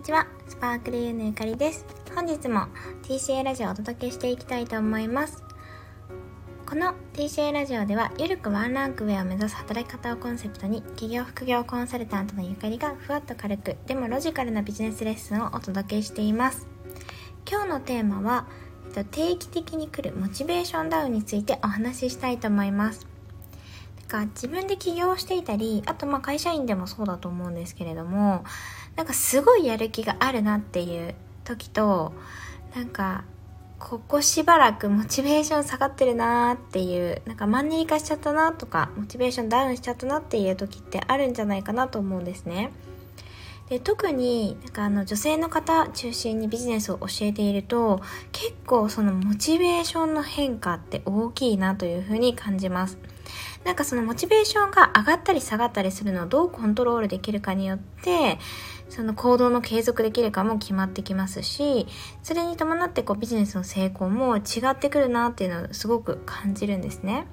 にちは、スパークルユーのゆかりです。本日も TCA ラジオをお届けしていきたいと思います。この TCA ラジオでは、ゆるくワンランク上を目指す働き方をコンセプトに、企業副業コンサルタントのゆかりがふわっと軽く、でもロジカルなビジネスレッスンをお届けしています。今日のテーマは、定期的に来るモチベーションダウンについてお話ししたいと思います。か自分で起業していたり、あとまあ会社員でもそうだと思うんですけれども、なんかすごいやる気があるなっていう時と、なんか、ここしばらくモチベーション下がってるなーっていう、なんかマンネリ化しちゃったなとか、モチベーションダウンしちゃったなっていう時ってあるんじゃないかなと思うんですね。で特になんかあの女性の方中心にビジネスを教えていると結構そのモチベーションの変化って大きいなというふうに感じます。なんかそのモチベーションが上がったり下がったりするのをどうコントロールできるかによって、その行動の継続できるかも決まってきますし、それに伴ってこうビジネスの成功も違ってくるなっていうのをすごく感じるんですね。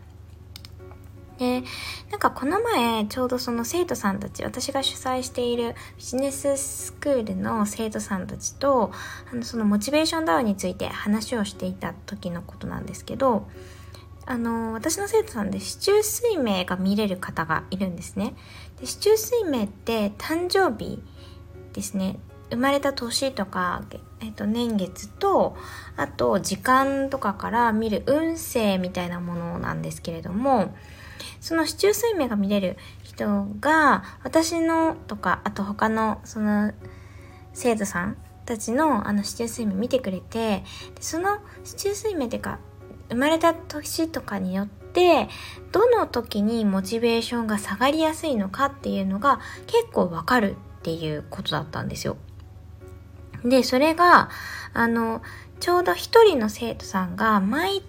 で、なんかこの前、ちょうどその生徒さんたち、私が主催しているビジネススクールの生徒さんたちと、あのそのモチベーションダウンについて話をしていた時のことなんですけど、あの、私の生徒さんで市中水明が見れる方がいるんですね。で市中水明って誕生日ですね。生まれた年とか、えっと、年月と、あと時間とかから見る運勢みたいなものなんですけれども、その市中水明が見れる人が、私のとか、あと他のその生徒さんたちのあの市中水明見てくれて、その市中水明っていうか、生まれた年とかによってどの時にモチベーションが下がりやすいのかっていうのが結構わかるっていうことだったんですよ。で、それが、あの、ちょうど一人の生徒さんが毎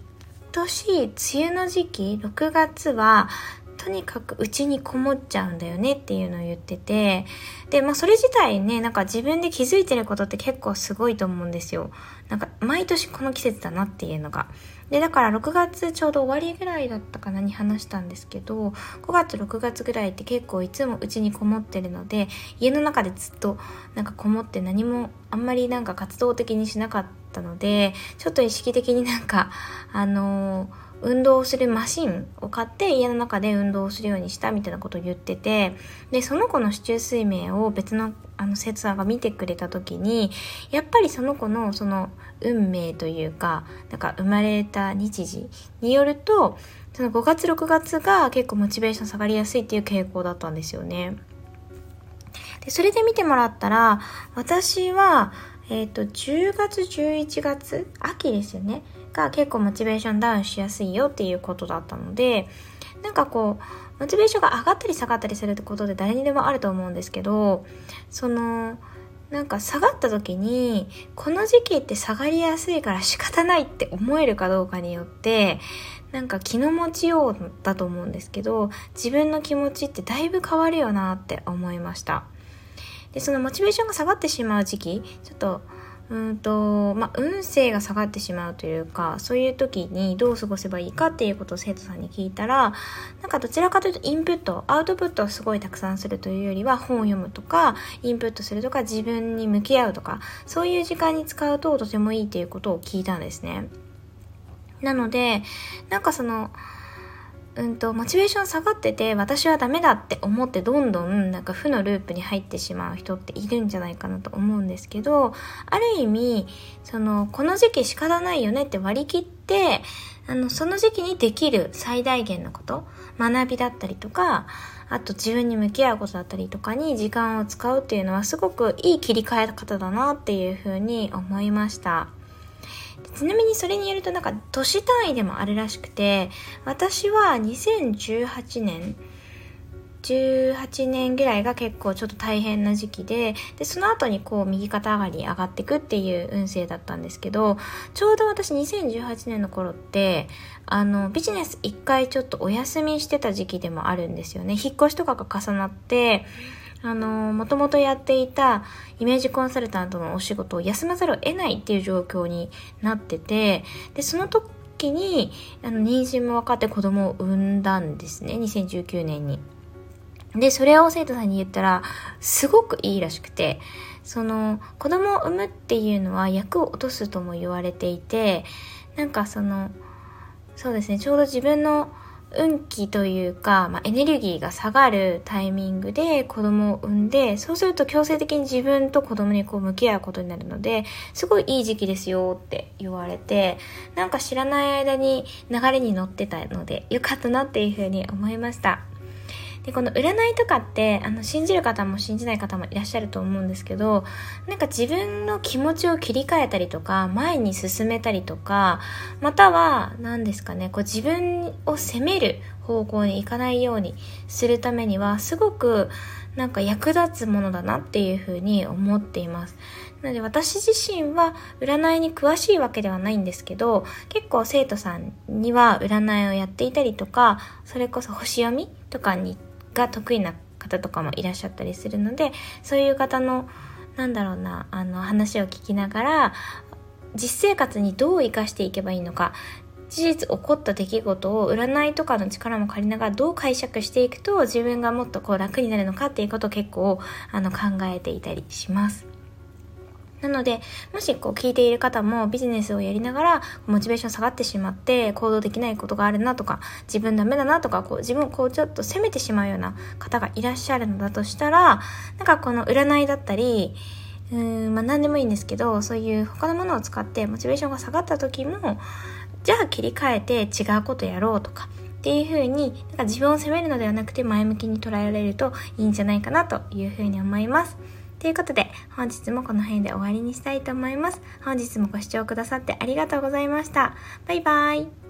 年梅雨の時期、6月はとにかくうちにこもっちゃうんだよねっていうのを言ってて、で、まあそれ自体ね、なんか自分で気づいてることって結構すごいと思うんですよ。なんか毎年この季節だなっていうのが。で、だから6月ちょうど終わりぐらいだったかなに話したんですけど、5月6月ぐらいって結構いつもうちにこもってるので、家の中でずっとなんかこもって何もあんまりなんか活動的にしなかったので、ちょっと意識的になんか、あのー運動するマシンを買って家の中で運動するようにしたみたいなことを言ってて、で、その子の市中水明を別のあの生徒さんが見てくれた時に、やっぱりその子のその運命というか、なんか生まれた日時によると、その5月6月が結構モチベーション下がりやすいっていう傾向だったんですよね。で、それで見てもらったら、私は、えっ、ー、と、10月、11月、秋ですよね。が結構モチベーションダウンしやすいよっていうことだったので、なんかこう、モチベーションが上がったり下がったりするってことで誰にでもあると思うんですけど、その、なんか下がった時に、この時期って下がりやすいから仕方ないって思えるかどうかによって、なんか気の持ちようだと思うんですけど、自分の気持ちってだいぶ変わるよなって思いました。で、そのモチベーションが下がってしまう時期、ちょっとうんと、まあ、運勢が下がってしまうというか、そういう時にどう過ごせばいいかっていうことを生徒さんに聞いたら、なんかどちらかというとインプット、アウトプットをすごいたくさんするというよりは本を読むとか、インプットするとか、自分に向き合うとか、そういう時間に使うととてもいいということを聞いたんですね。なので、なんかその、うんと、モチベーション下がってて、私はダメだって思ってどんどんなんか負のループに入ってしまう人っているんじゃないかなと思うんですけど、ある意味、その、この時期仕方ないよねって割り切って、あの、その時期にできる最大限のこと、学びだったりとか、あと自分に向き合うことだったりとかに時間を使うっていうのはすごくいい切り替え方だなっていうふうに思いました。ちなみにそれによるとなんか年単位でもあるらしくて、私は2018年、18年ぐらいが結構ちょっと大変な時期で、で、その後にこう右肩上がり上がっていくっていう運勢だったんですけど、ちょうど私2018年の頃って、あの、ビジネス一回ちょっとお休みしてた時期でもあるんですよね。引っ越しとかが重なって、あの、もともとやっていたイメージコンサルタントのお仕事を休まざるを得ないっていう状況になってて、で、その時に、あの、妊娠も分かって子供を産んだんですね、2019年に。で、それを生徒さんに言ったら、すごくいいらしくて、その、子供を産むっていうのは役を落とすとも言われていて、なんかその、そうですね、ちょうど自分の運気というか、まあ、エネルギーが下がるタイミングで子供を産んで、そうすると強制的に自分と子供にこう向き合うことになるので、すごいいい時期ですよって言われて、なんか知らない間に流れに乗ってたので、よかったなっていうふうに思いました。で、この占いとかって、あの、信じる方も信じない方もいらっしゃると思うんですけど、なんか自分の気持ちを切り替えたりとか、前に進めたりとか、または、何ですかね、こう自分を責める方向に行かないようにするためには、すごく、なんか役立つものだなっていうふうに思っています。なので私自身は占いに詳しいわけではないんですけど、結構生徒さんには占いをやっていたりとか、それこそ星読みとかにが得意な方とかもいらっしゃったりするのでそういう方のなんだろうなあの話を聞きながら実生活にどう生かしていけばいいのか事実起こった出来事を占いとかの力も借りながらどう解釈していくと自分がもっとこう楽になるのかっていうことを結構あの考えていたりします。なので、もしこう聞いている方もビジネスをやりながらモチベーション下がってしまって行動できないことがあるなとか自分ダメだなとかこう自分をこうちょっと責めてしまうような方がいらっしゃるのだとしたらなんかこの占いだったりうーんまあ何でもいいんですけどそういう他のものを使ってモチベーションが下がった時もじゃあ切り替えて違うことやろうとかっていう風になんか自分を責めるのではなくて前向きに捉えられるといいんじゃないかなというふうに思います。ということで、本日もこの辺で終わりにしたいと思います。本日もご視聴くださってありがとうございました。バイバイ。